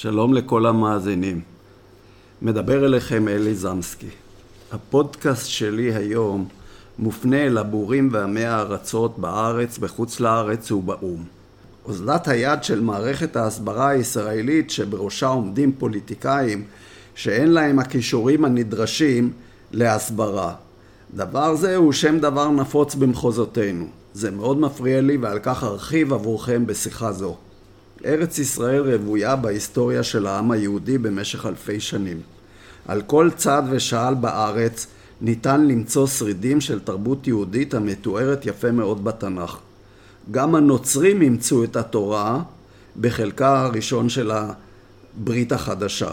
שלום לכל המאזינים. מדבר אליכם אלי זמסקי. הפודקאסט שלי היום מופנה אל הבורים ועמי הארצות בארץ, בחוץ לארץ ובאו"ם. אוזלת היד של מערכת ההסברה הישראלית שבראשה עומדים פוליטיקאים שאין להם הכישורים הנדרשים להסברה. דבר זה הוא שם דבר נפוץ במחוזותינו. זה מאוד מפריע לי ועל כך ארחיב עבורכם בשיחה זו. ארץ ישראל רוויה בהיסטוריה של העם היהודי במשך אלפי שנים. על כל צד ושעל בארץ ניתן למצוא שרידים של תרבות יהודית המתוארת יפה מאוד בתנ"ך. גם הנוצרים אימצו את התורה בחלקה הראשון של הברית החדשה.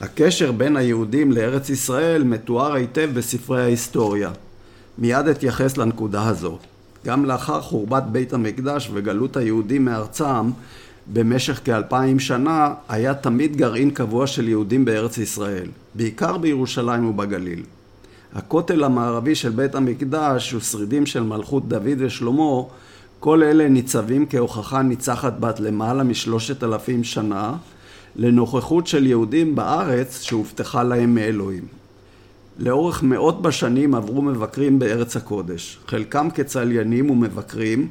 הקשר בין היהודים לארץ ישראל מתואר היטב בספרי ההיסטוריה. מיד אתייחס לנקודה הזו. גם לאחר חורבת בית המקדש וגלות היהודים מארצם במשך כאלפיים שנה היה תמיד גרעין קבוע של יהודים בארץ ישראל, בעיקר בירושלים ובגליל. הכותל המערבי של בית המקדש ושרידים של מלכות דוד ושלמה, כל אלה ניצבים כהוכחה ניצחת בת למעלה משלושת אלפים שנה לנוכחות של יהודים בארץ שהובטחה להם מאלוהים. לאורך מאות בשנים עברו מבקרים בארץ הקודש, חלקם כצליינים ומבקרים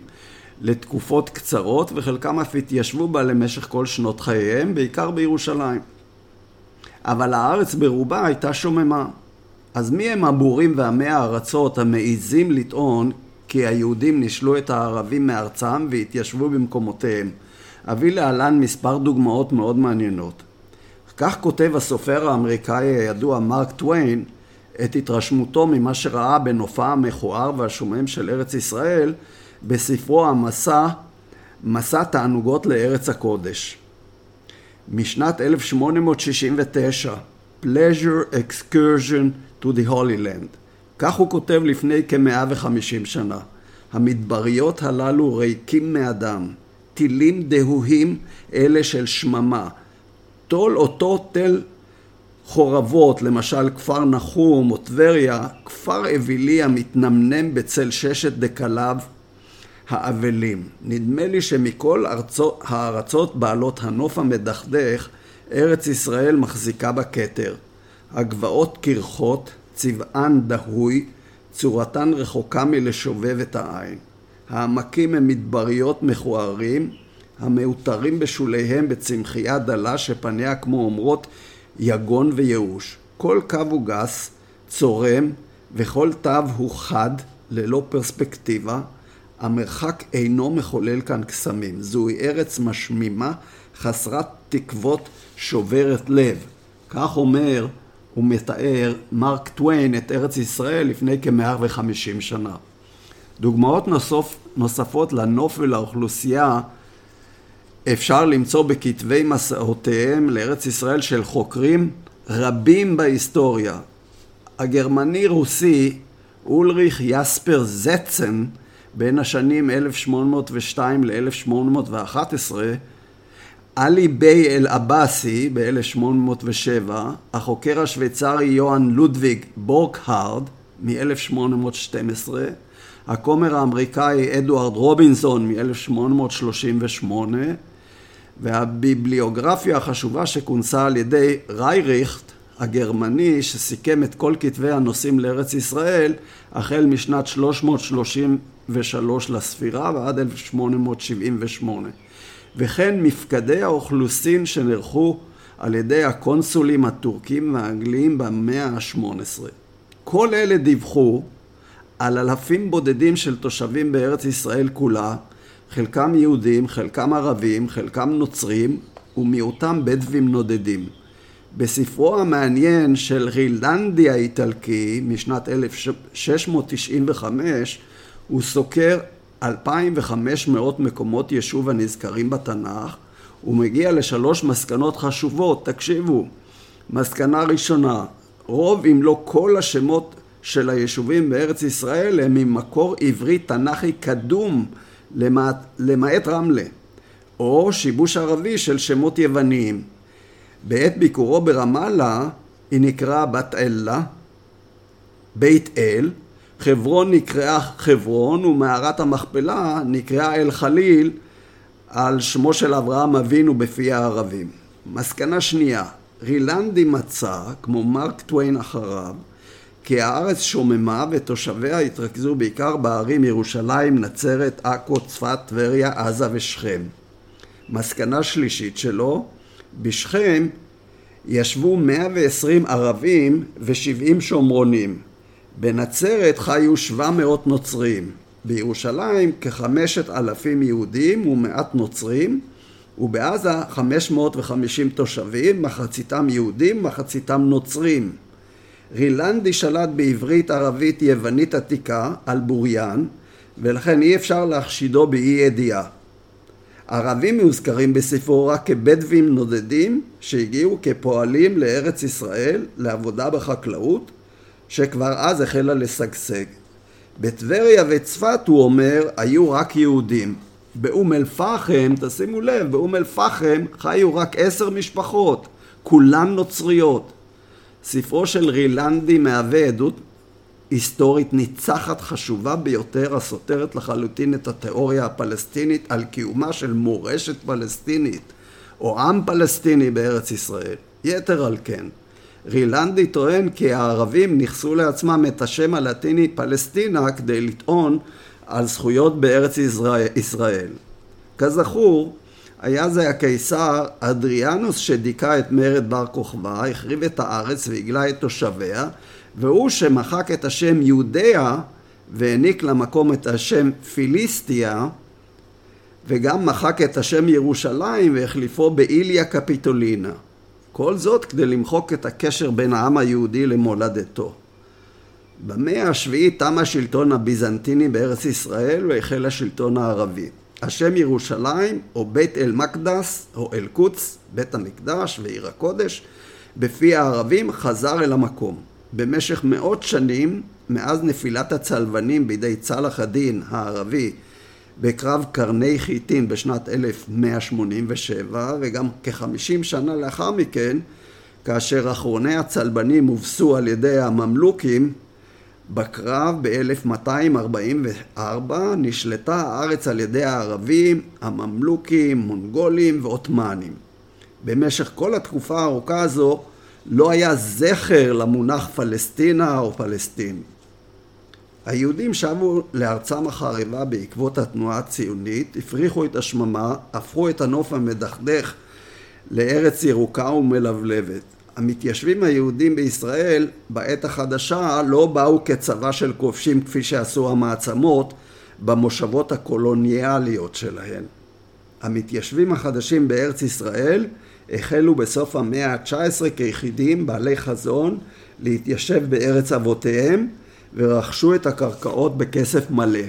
לתקופות קצרות וחלקם אף התיישבו בה למשך כל שנות חייהם, בעיקר בירושלים. אבל הארץ ברובה הייתה שוממה. אז מי הם הבורים ועמי הארצות המעיזים לטעון כי היהודים נישלו את הערבים מארצם והתיישבו במקומותיהם? אביא להלן מספר דוגמאות מאוד מעניינות. כך כותב הסופר האמריקאי הידוע מרק טוויין את התרשמותו ממה שראה בנופה המכוער והשומם של ארץ ישראל בספרו המסע, מסע תענוגות לארץ הקודש. משנת 1869, Pleasure Excursion to the Holy Land. כך הוא כותב לפני כמאה וחמישים שנה. המדבריות הללו ריקים מאדם, טילים דהוהים אלה של שממה. תול אותו תל חורבות, למשל כפר נחום או טבריה, כפר אווילי המתנמנם בצל ששת דקליו האבלים. נדמה לי שמכל ארצות, הארצות בעלות הנוף המדכדך, ארץ ישראל מחזיקה בכתר. הגבעות קרחות, צבען דהוי, צורתן רחוקה מלשובב את העין. העמקים הם מדבריות מכוערים, המעוטרים בשוליהם בצמחייה דלה שפניה כמו אומרות יגון וייאוש. כל קו הוא גס, צורם, וכל תו הוא חד, ללא פרספקטיבה. המרחק אינו מחולל כאן קסמים. זוהי ארץ משמימה, חסרת תקוות, שוברת לב. כך אומר ומתאר מרק טוויין את ארץ ישראל לפני כמאה וחמישים שנה. דוגמאות נוסף, נוספות לנוף ולאוכלוסייה אפשר למצוא בכתבי מסעותיהם לארץ ישראל של חוקרים רבים בהיסטוריה. הגרמני-רוסי אולריך יספר זצן בין השנים 1802 ל-1811, עלי ביי אל-עבאסי ב-1807, החוקר השוויצרי יוהאן לודוויג בורקהרד מ-1812, הכומר האמריקאי אדוארד רובינסון מ-1838 והביבליוגרפיה החשובה שכונסה על ידי רייריכט הגרמני שסיכם את כל כתבי הנושאים לארץ ישראל החל משנת 333 לספירה ועד 1878 וכן מפקדי האוכלוסין שנערכו על ידי הקונסולים הטורקים והאנגליים במאה ה-18. כל אלה דיווחו על אלפים בודדים של תושבים בארץ ישראל כולה, חלקם יהודים, חלקם ערבים, חלקם נוצרים ומיעוטם בדואים נודדים. בספרו המעניין של רילנדי האיטלקי משנת 1695 הוא סוקר 2,500 מקומות יישוב הנזכרים בתנ"ך ומגיע לשלוש מסקנות חשובות, תקשיבו. מסקנה ראשונה, רוב אם לא כל השמות של היישובים בארץ ישראל הם ממקור עברי תנ"כי קדום למעט, למעט רמלה, או שיבוש ערבי של שמות יווניים. בעת ביקורו ברמאללה היא נקראה בת אלה, בית אל, חברון נקראה חברון ומערת המכפלה נקראה אל חליל על שמו של אברהם אבינו בפי הערבים. מסקנה שנייה, רילנדי מצא, כמו מרק טוויין אחריו, כי הארץ שוממה ותושביה התרכזו בעיקר בערים ירושלים, נצרת, עכו, צפת, טבריה, עזה ושכם. מסקנה שלישית שלו, בשכם ישבו 120 ערבים ו-70 שומרונים. בנצרת חיו 700 נוצרים. בירושלים כחמשת אלפים יהודים ומעט נוצרים, ובעזה 550 תושבים, מחציתם יהודים, מחציתם נוצרים. רילנדי שלט בעברית, ערבית, יוונית עתיקה, על בוריין, ולכן אי אפשר להחשידו באי ידיעה. ערבים מוזכרים בספרו רק כבדואים נודדים שהגיעו כפועלים לארץ ישראל לעבודה בחקלאות, שכבר אז החלה לשגשג. בטבריה וצפת, הוא אומר, היו רק יהודים. באום אל פחם, תשימו לב, באום אל פחם חיו רק עשר משפחות, כולן נוצריות. ספרו של רילנדי מהווה עדות היסטורית ניצחת חשובה ביותר הסותרת לחלוטין את התיאוריה הפלסטינית על קיומה של מורשת פלסטינית או עם פלסטיני בארץ ישראל. יתר על כן, רילנדי טוען כי הערבים ניכסו לעצמם את השם הלטיני פלסטינה כדי לטעון על זכויות בארץ ישראל. כזכור, היה זה הקיסר אדריאנוס שדיכא את מרד בר כוכבא, החריב את הארץ והגלה את תושביה, והוא שמחק את השם יהודיה והעניק למקום את השם פיליסטיה, וגם מחק את השם ירושלים והחליפו באיליה קפיטולינה. כל זאת כדי למחוק את הקשר בין העם היהודי למולדתו. במאה השביעית תם השלטון הביזנטיני בארץ ישראל והחל השלטון הערבי. השם ירושלים או בית אל מקדס או אל קודס, בית המקדש ועיר הקודש, בפי הערבים חזר אל המקום. במשך מאות שנים מאז נפילת הצלבנים בידי צלאח א-דין הערבי בקרב קרני חיטין בשנת 1187 וגם כחמישים שנה לאחר מכן כאשר אחרוני הצלבנים הובסו על ידי הממלוכים בקרב ב-1244 נשלטה הארץ על ידי הערבים, הממלוכים, מונגולים ועות'מאנים. במשך כל התקופה הארוכה הזו לא היה זכר למונח פלסטינה או פלסטין. היהודים שבו לארצם החרבה בעקבות התנועה הציונית, הפריחו את השממה, הפכו את הנוף המדכדך לארץ ירוקה ומלבלבת. המתיישבים היהודים בישראל בעת החדשה לא באו כצבא של כובשים כפי שעשו המעצמות במושבות הקולוניאליות שלהן. המתיישבים החדשים בארץ ישראל החלו בסוף המאה ה-19 כיחידים בעלי חזון להתיישב בארץ אבותיהם ורכשו את הקרקעות בכסף מלא.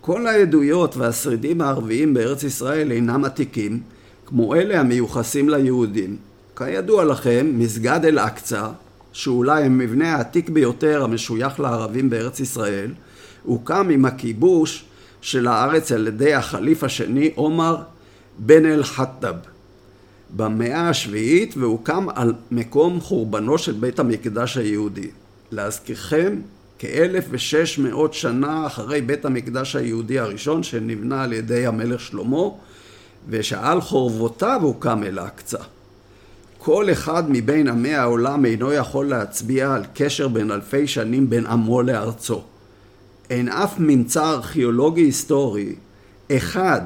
כל העדויות והשרידים הערביים בארץ ישראל אינם עתיקים, כמו אלה המיוחסים ליהודים. כידוע לכם, מסגד אל-אקצא, שאולי המבנה העתיק ביותר המשוייך לערבים בארץ ישראל, הוקם עם הכיבוש של הארץ על ידי החליף השני עומר בן אל-חטב במאה השביעית והוקם על מקום חורבנו של בית המקדש היהודי. להזכירכם, כ-1600 שנה אחרי בית המקדש היהודי הראשון שנבנה על ידי המלך שלמה ושעל חורבותיו הוקם אל-אקצא. כל אחד מבין עמי העולם אינו יכול להצביע על קשר בין אלפי שנים בין עמו לארצו. אין אף ממצא ארכיאולוגי היסטורי אחד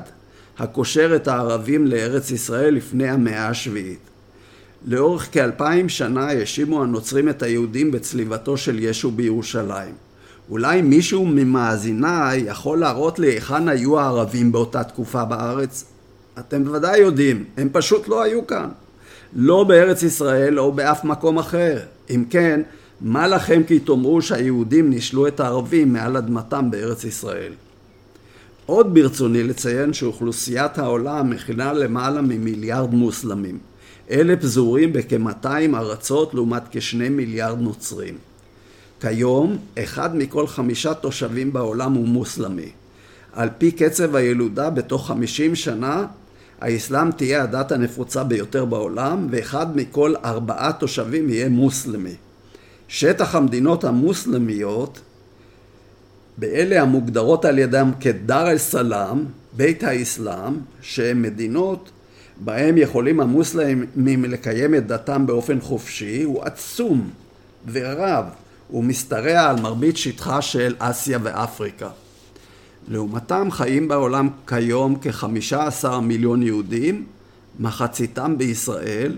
הקושר את הערבים לארץ ישראל לפני המאה השביעית. לאורך כאלפיים שנה האשימו הנוצרים את היהודים בצליבתו של ישו בירושלים. אולי מישהו ממאזיניי יכול להראות לי היכן היו הערבים באותה תקופה בארץ? אתם בוודאי יודעים, הם פשוט לא היו כאן. לא בארץ ישראל או באף מקום אחר. אם כן, מה לכם כי תאמרו שהיהודים נישלו את הערבים מעל אדמתם בארץ ישראל? עוד ברצוני לציין שאוכלוסיית העולם מכילה למעלה ממיליארד מוסלמים. אלה פזורים בכ-200 ארצות לעומת כשני מיליארד נוצרים. כיום, אחד מכל חמישה תושבים בעולם הוא מוסלמי. על פי קצב הילודה בתוך 50 שנה, האסלאם תהיה הדת הנפוצה ביותר בעולם, ואחד מכל ארבעה תושבים יהיה מוסלמי. שטח המדינות המוסלמיות באלה המוגדרות על ידם כדאר אל סלאם, בית האסלאם, שהן מדינות בהם יכולים המוסלמים לקיים את דתם באופן חופשי, הוא עצום ורב. הוא משתרע על מרבית שטחה של אסיה ואפריקה. לעומתם חיים בעולם כיום כ-15 מיליון יהודים, מחציתם בישראל,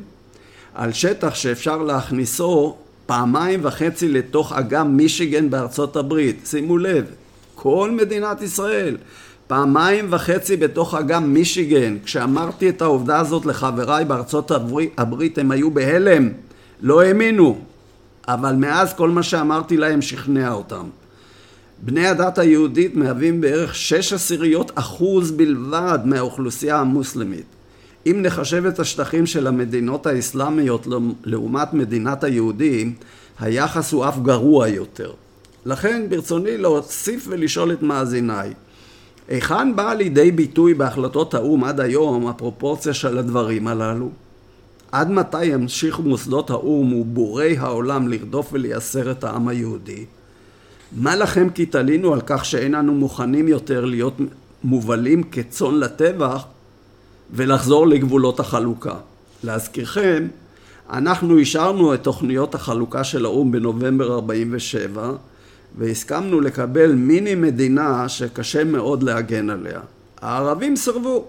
על שטח שאפשר להכניסו פעמיים וחצי לתוך אגם מישיגן בארצות הברית. שימו לב, כל מדינת ישראל, פעמיים וחצי בתוך אגם מישיגן. כשאמרתי את העובדה הזאת לחבריי בארצות הברית, הם היו בהלם, לא האמינו. אבל מאז כל מה שאמרתי להם שכנע אותם. בני הדת היהודית מהווים בערך שש עשיריות אחוז בלבד מהאוכלוסייה המוסלמית. אם נחשב את השטחים של המדינות האסלאמיות לעומת מדינת היהודים, היחס הוא אף גרוע יותר. לכן ברצוני להוסיף ולשאול את מאזיניי, היכן באה לידי ביטוי בהחלטות האו"ם עד היום הפרופורציה של הדברים הללו? עד מתי ימשיכו מוסדות האו"ם ובורי העולם לרדוף ולייסר את העם היהודי? מה לכם כי תלינו על כך שאין אנו מוכנים יותר להיות מובלים כצאן לטבח ולחזור לגבולות החלוקה? להזכירכם, אנחנו אישרנו את תוכניות החלוקה של האו"ם בנובמבר 47 והסכמנו לקבל מיני מדינה שקשה מאוד להגן עליה. הערבים סרבו.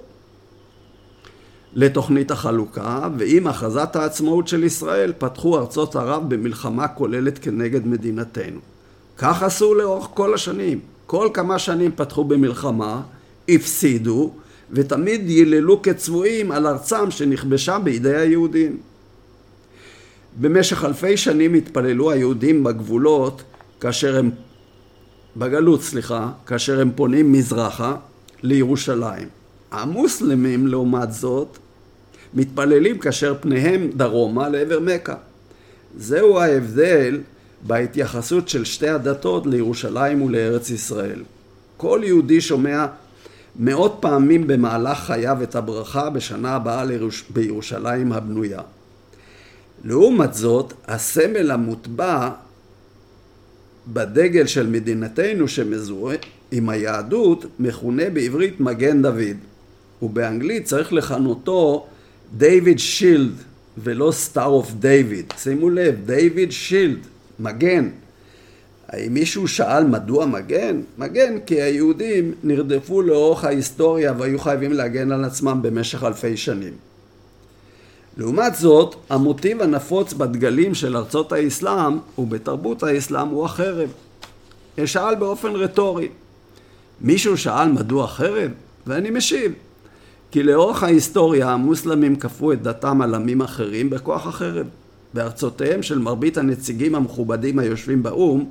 לתוכנית החלוקה, ועם הכרזת העצמאות של ישראל פתחו ארצות ערב במלחמה כוללת כנגד מדינתנו. כך עשו לאורך כל השנים. כל כמה שנים פתחו במלחמה, הפסידו, ותמיד ייללו כצבועים על ארצם שנכבשה בידי היהודים. במשך אלפי שנים התפללו היהודים בגבולות כאשר הם, בגלות סליחה, כאשר הם פונים מזרחה לירושלים. המוסלמים לעומת זאת מתפללים כאשר פניהם דרומה לעבר מכה. זהו ההבדל בהתייחסות של שתי הדתות לירושלים ולארץ ישראל. כל יהודי שומע מאות פעמים במהלך חייו את הברכה בשנה הבאה בירושלים הבנויה. לעומת זאת, הסמל המוטבע בדגל של מדינתנו שמזוהה עם היהדות מכונה בעברית מגן דוד ובאנגלית צריך לכנותו David Shield ולא Star of David. שימו לב, David Shield, מגן. האם מישהו שאל מדוע מגן? מגן כי היהודים נרדפו לאורך ההיסטוריה והיו חייבים להגן על עצמם במשך אלפי שנים. לעומת זאת, המוטיב הנפוץ בדגלים של ארצות האסלאם ובתרבות האסלאם הוא החרב. שאל באופן רטורי. מישהו שאל מדוע חרב? ואני משיב, כי לאורך ההיסטוריה המוסלמים כפו את דתם על עמים אחרים בכוח החרב. בארצותיהם של מרבית הנציגים המכובדים היושבים באו"ם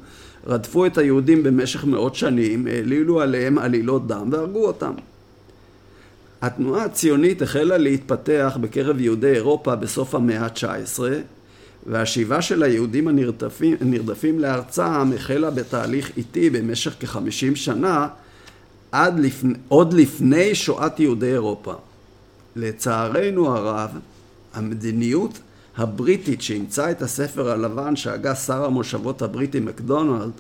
רדפו את היהודים במשך מאות שנים, העלילו עליהם עלילות דם והרגו אותם. התנועה הציונית החלה להתפתח בקרב יהודי אירופה בסוף המאה ה-19 והשיבה של היהודים הנרדפים, הנרדפים לארצם החלה בתהליך איטי במשך כחמישים שנה עד לפני, עוד לפני שואת יהודי אירופה. לצערנו הרב, המדיניות הבריטית שאימצה את הספר הלבן שהגה שר המושבות הבריטי מקדונלד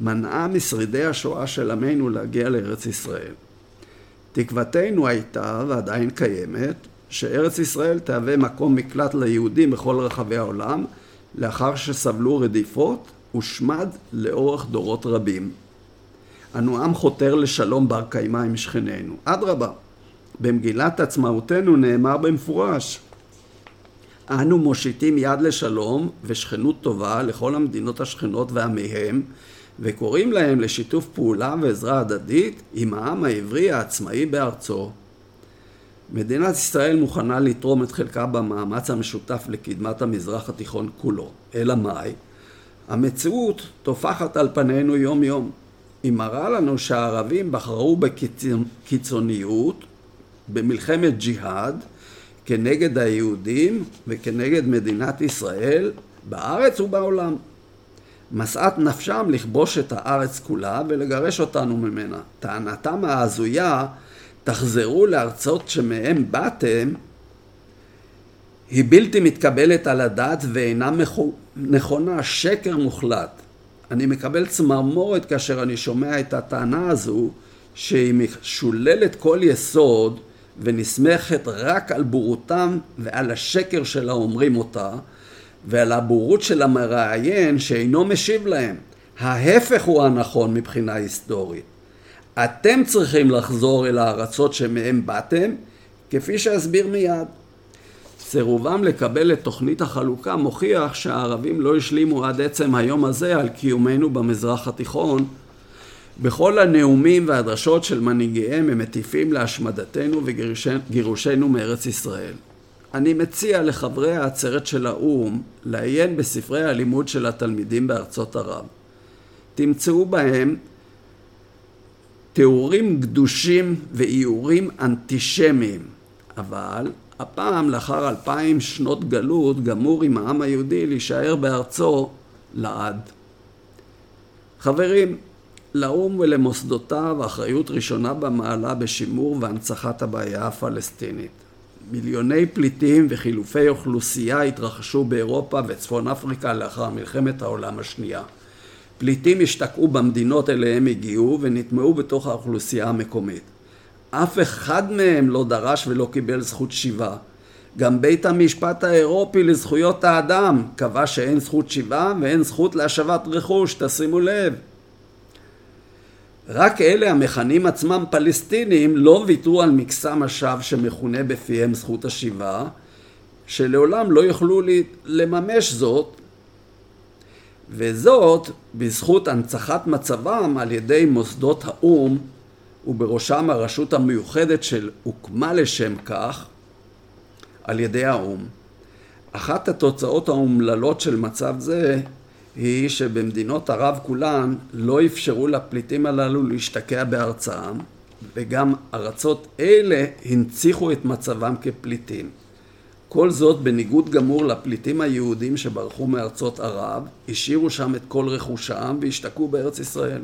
מנעה משרידי השואה של עמנו להגיע לארץ ישראל. תקוותנו הייתה, ועדיין קיימת, שארץ ישראל תהווה מקום מקלט ליהודים בכל רחבי העולם לאחר שסבלו רדיפות ושמד לאורך דורות רבים. אנו עם חותר לשלום בר קיימא עם שכנינו. אדרבה, במגילת עצמאותנו נאמר במפורש אנו מושיטים יד לשלום ושכנות טובה לכל המדינות השכנות ועמיהם וקוראים להם לשיתוף פעולה ועזרה הדדית עם העם העברי העצמאי בארצו. מדינת ישראל מוכנה לתרום את חלקה במאמץ המשותף לקדמת המזרח התיכון כולו. אלא מאי? המציאות טופחת על פנינו יום יום. היא מראה לנו שהערבים בחרו בקיצוניות, במלחמת ג'יהאד, כנגד היהודים וכנגד מדינת ישראל בארץ ובעולם. משאת נפשם לכבוש את הארץ כולה ולגרש אותנו ממנה. טענתם ההזויה, תחזרו לארצות שמהם באתם, היא בלתי מתקבלת על הדעת ואינה נכונה, שקר מוחלט. אני מקבל צמרמורת כאשר אני שומע את הטענה הזו שהיא משוללת כל יסוד ונסמכת רק על בורותם ועל השקר של האומרים אותה, ועל הבורות של המראיין שאינו משיב להם. ההפך הוא הנכון מבחינה היסטורית. אתם צריכים לחזור אל הארצות שמהם באתם, כפי שאסביר מיד. סירובם לקבל את תוכנית החלוקה מוכיח שהערבים לא השלימו עד עצם היום הזה על קיומנו במזרח התיכון. בכל הנאומים והדרשות של מנהיגיהם הם מטיפים להשמדתנו וגירושנו מארץ ישראל. אני מציע לחברי העצרת של האו"ם לעיין בספרי הלימוד של התלמידים בארצות ערב. תמצאו בהם תיאורים גדושים ואיורים אנטישמיים, אבל הפעם לאחר אלפיים שנות גלות גמור עם העם היהודי להישאר בארצו לעד. חברים, לאו"ם ולמוסדותיו אחריות ראשונה במעלה בשימור והנצחת הבעיה הפלסטינית. מיליוני פליטים וחילופי אוכלוסייה התרחשו באירופה וצפון אפריקה לאחר מלחמת העולם השנייה. פליטים השתקעו במדינות אליהם הגיעו ונטמעו בתוך האוכלוסייה המקומית. אף אחד מהם לא דרש ולא קיבל זכות שיבה. גם בית המשפט האירופי לזכויות האדם קבע שאין זכות שיבה ואין זכות להשבת רכוש, תשימו לב. רק אלה המכנים עצמם פלסטינים לא ויתרו על מקסם השווא שמכונה בפיהם זכות השיבה, שלעולם לא יוכלו לממש זאת, וזאת בזכות הנצחת מצבם על ידי מוסדות האו"ם ובראשם הרשות המיוחדת שהוקמה לשם כך על ידי האו"ם. אחת התוצאות האומללות של מצב זה היא שבמדינות ערב כולן לא אפשרו לפליטים הללו להשתקע בארצם וגם ארצות אלה הנציחו את מצבם כפליטים. כל זאת בניגוד גמור לפליטים היהודים שברחו מארצות ערב, השאירו שם את כל רכושם והשתקעו בארץ ישראל.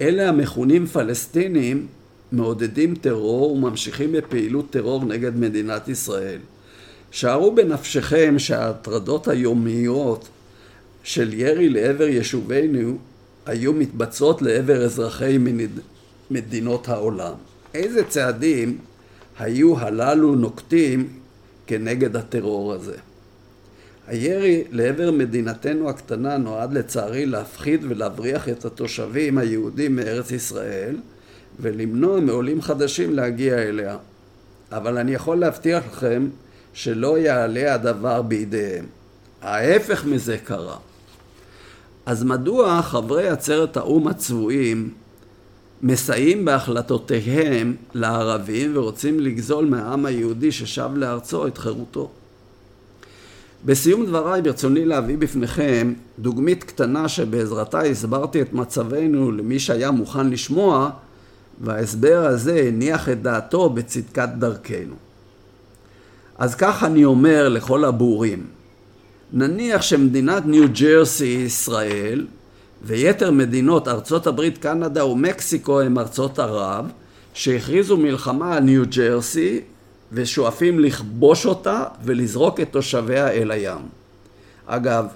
אלה המכונים פלסטינים מעודדים טרור וממשיכים בפעילות טרור נגד מדינת ישראל. שערו בנפשכם שההטרדות היומיות של ירי לעבר יישובינו היו מתבצעות לעבר אזרחי מדינות העולם. איזה צעדים היו הללו נוקטים כנגד הטרור הזה? הירי לעבר מדינתנו הקטנה נועד לצערי להפחיד ולהבריח את התושבים היהודים מארץ ישראל ולמנוע מעולים חדשים להגיע אליה. אבל אני יכול להבטיח לכם שלא יעלה הדבר בידיהם. ההפך מזה קרה. אז מדוע חברי עצרת האו"ם הצבועים מסייעים בהחלטותיהם לערבים ורוצים לגזול מהעם היהודי ששב לארצו את חירותו? בסיום דבריי ברצוני להביא בפניכם דוגמית קטנה שבעזרתה הסברתי את מצבנו למי שהיה מוכן לשמוע וההסבר הזה הניח את דעתו בצדקת דרכנו. אז כך אני אומר לכל הבורים, נניח שמדינת ניו ג'רסי ישראל ויתר מדינות ארצות הברית, קנדה ומקסיקו הם ארצות ערב שהכריזו מלחמה על ניו ג'רסי ושואפים לכבוש אותה ולזרוק את תושביה אל הים. אגב,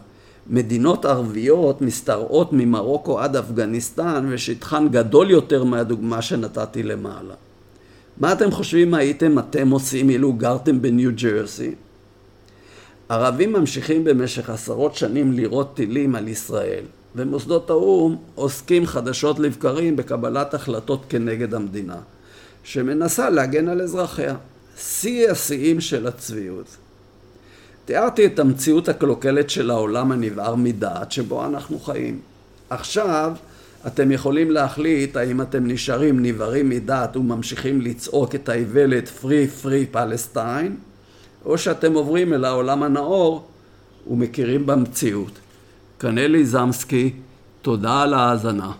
מדינות ערביות משתרעות ממרוקו עד אפגניסטן ושטחן גדול יותר מהדוגמה שנתתי למעלה. מה אתם חושבים הייתם אתם עושים אילו גרתם בניו ג'רסי? ערבים ממשיכים במשך עשרות שנים לירות טילים על ישראל, ומוסדות האו"ם עוסקים חדשות לבקרים בקבלת החלטות כנגד המדינה, שמנסה להגן על אזרחיה. שיא השיאים של הצביעות. תיארתי את המציאות הקלוקלת של העולם הנבער מדעת שבו אנחנו חיים. עכשיו אתם יכולים להחליט האם אתם נשארים נבערים מדעת וממשיכים לצעוק את האיוולת Free Free Palestine או שאתם עוברים אל העולם הנאור ומכירים במציאות. קנלי זמסקי, תודה על ההאזנה.